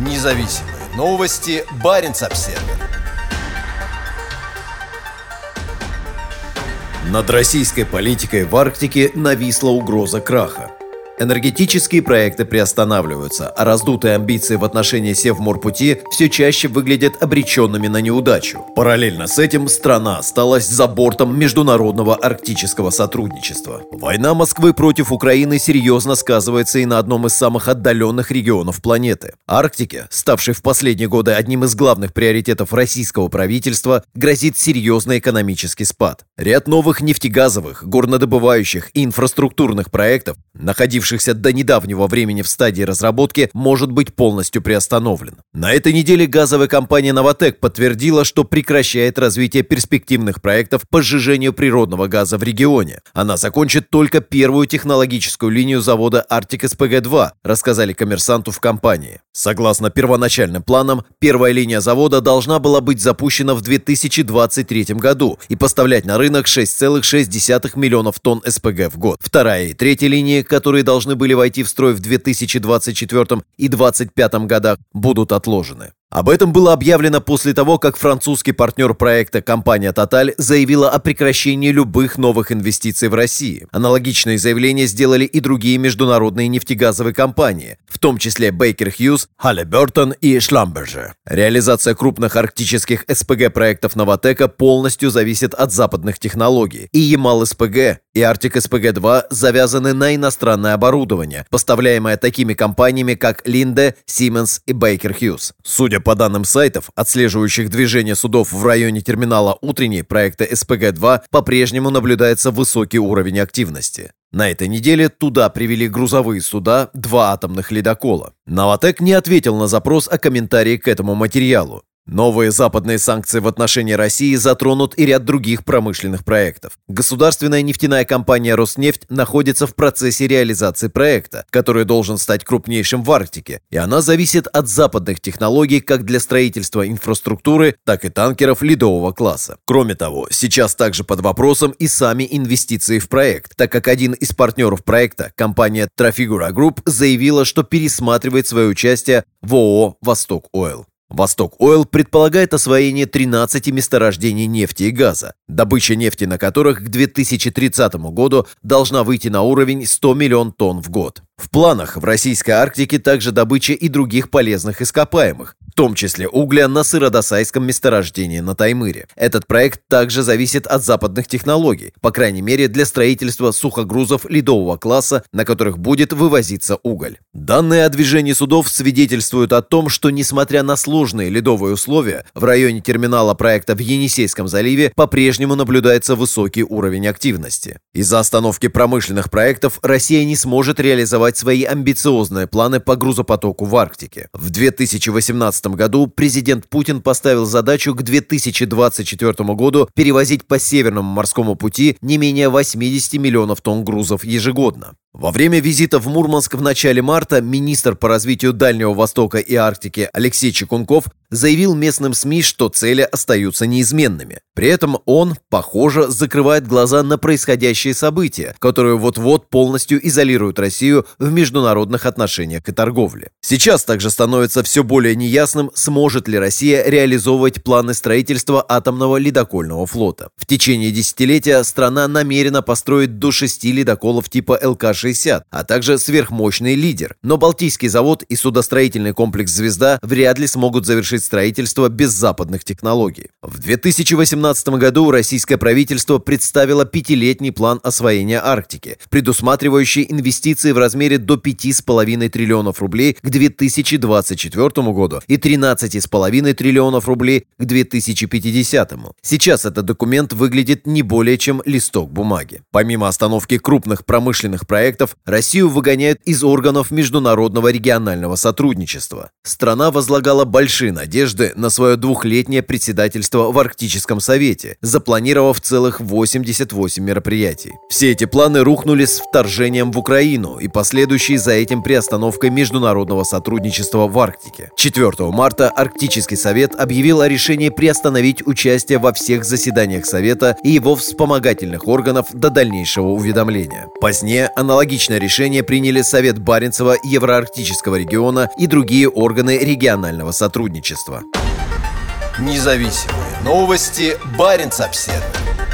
Независимые новости. Барин обсерва Над российской политикой в Арктике нависла угроза краха. Энергетические проекты приостанавливаются, а раздутые амбиции в отношении Севморпути все чаще выглядят обреченными на неудачу. Параллельно с этим страна осталась за бортом международного арктического сотрудничества. Война Москвы против Украины серьезно сказывается и на одном из самых отдаленных регионов планеты. Арктике, ставшей в последние годы одним из главных приоритетов российского правительства, грозит серьезный экономический спад. Ряд новых нефтегазовых, горнодобывающих и инфраструктурных проектов, находившихся находившихся до недавнего времени в стадии разработки, может быть полностью приостановлен. На этой неделе газовая компания «Новотек» подтвердила, что прекращает развитие перспективных проектов по сжижению природного газа в регионе. Она закончит только первую технологическую линию завода «Артик СПГ-2», рассказали коммерсанту в компании. Согласно первоначальным планам, первая линия завода должна была быть запущена в 2023 году и поставлять на рынок 6,6 миллионов тонн СПГ в год. Вторая и третья линии, которые должны были войти в строй в 2024 и 2025 годах, будут отложены. Об этом было объявлено после того, как французский партнер проекта компания Total заявила о прекращении любых новых инвестиций в России. Аналогичные заявления сделали и другие международные нефтегазовые компании, в том числе Baker Hughes, Halliburton и Schlumberger. Реализация крупных арктических СПГ-проектов Новотека полностью зависит от западных технологий. И Ямал-СПГ, и Арктик-СПГ-2 завязаны на иностранное оборудование, поставляемое такими компаниями, как Linde, Siemens и Baker Hughes. Судя по данным сайтов, отслеживающих движение судов в районе терминала «Утренний» проекта СПГ-2, по-прежнему наблюдается высокий уровень активности. На этой неделе туда привели грузовые суда, два атомных ледокола. Новотек не ответил на запрос о комментарии к этому материалу. Новые западные санкции в отношении России затронут и ряд других промышленных проектов. Государственная нефтяная компания «Роснефть» находится в процессе реализации проекта, который должен стать крупнейшим в Арктике, и она зависит от западных технологий как для строительства инфраструктуры, так и танкеров ледового класса. Кроме того, сейчас также под вопросом и сами инвестиции в проект, так как один из партнеров проекта, компания Trafigura Group, заявила, что пересматривает свое участие в ООО «Восток Ойл». Восток Ойл предполагает освоение 13 месторождений нефти и газа, добыча нефти на которых к 2030 году должна выйти на уровень 100 миллион тонн в год. В планах в российской Арктике также добыча и других полезных ископаемых, том числе угля на сыродосайском месторождении на Таймыре. Этот проект также зависит от западных технологий, по крайней мере для строительства сухогрузов ледового класса, на которых будет вывозиться уголь. Данные о движении судов свидетельствуют о том, что несмотря на сложные ледовые условия, в районе терминала проекта в Енисейском заливе по-прежнему наблюдается высокий уровень активности. Из-за остановки промышленных проектов Россия не сможет реализовать свои амбициозные планы по грузопотоку в Арктике. В 2018 2017 году президент Путин поставил задачу к 2024 году перевозить по Северному морскому пути не менее 80 миллионов тонн грузов ежегодно. Во время визита в Мурманск в начале марта министр по развитию Дальнего Востока и Арктики Алексей Чекунков заявил местным СМИ, что цели остаются неизменными. При этом он, похоже, закрывает глаза на происходящие события, которые вот-вот полностью изолируют Россию в международных отношениях и торговле. Сейчас также становится все более неясным, сможет ли Россия реализовывать планы строительства атомного ледокольного флота. В течение десятилетия страна намерена построить до шести ледоколов типа ЛК-60, а также сверхмощный лидер. Но Балтийский завод и судостроительный комплекс «Звезда» вряд ли смогут завершить строительство без западных технологий. В 2018 году российское правительство представило пятилетний план освоения Арктики, предусматривающий инвестиции в размере до 5,5 триллионов рублей к 2024 году и 13,5 триллионов рублей к 2050. Сейчас этот документ выглядит не более чем листок бумаги. Помимо остановки крупных промышленных проектов, Россию выгоняют из органов международного регионального сотрудничества. Страна возлагала большие надежды на свое двухлетнее председательство в Арктическом совете, запланировав целых 88 мероприятий. Все эти планы рухнули с вторжением в Украину и последующей за этим приостановкой международного сотрудничества в Арктике. 4 марта Арктический совет объявил о решении приостановить участие во всех заседаниях совета и его вспомогательных органов до дальнейшего уведомления. Позднее аналогичная Аналогичное решение приняли Совет Баренцева, Евроарктического региона и другие органы регионального сотрудничества. Независимые новости. Баренц-Обседный.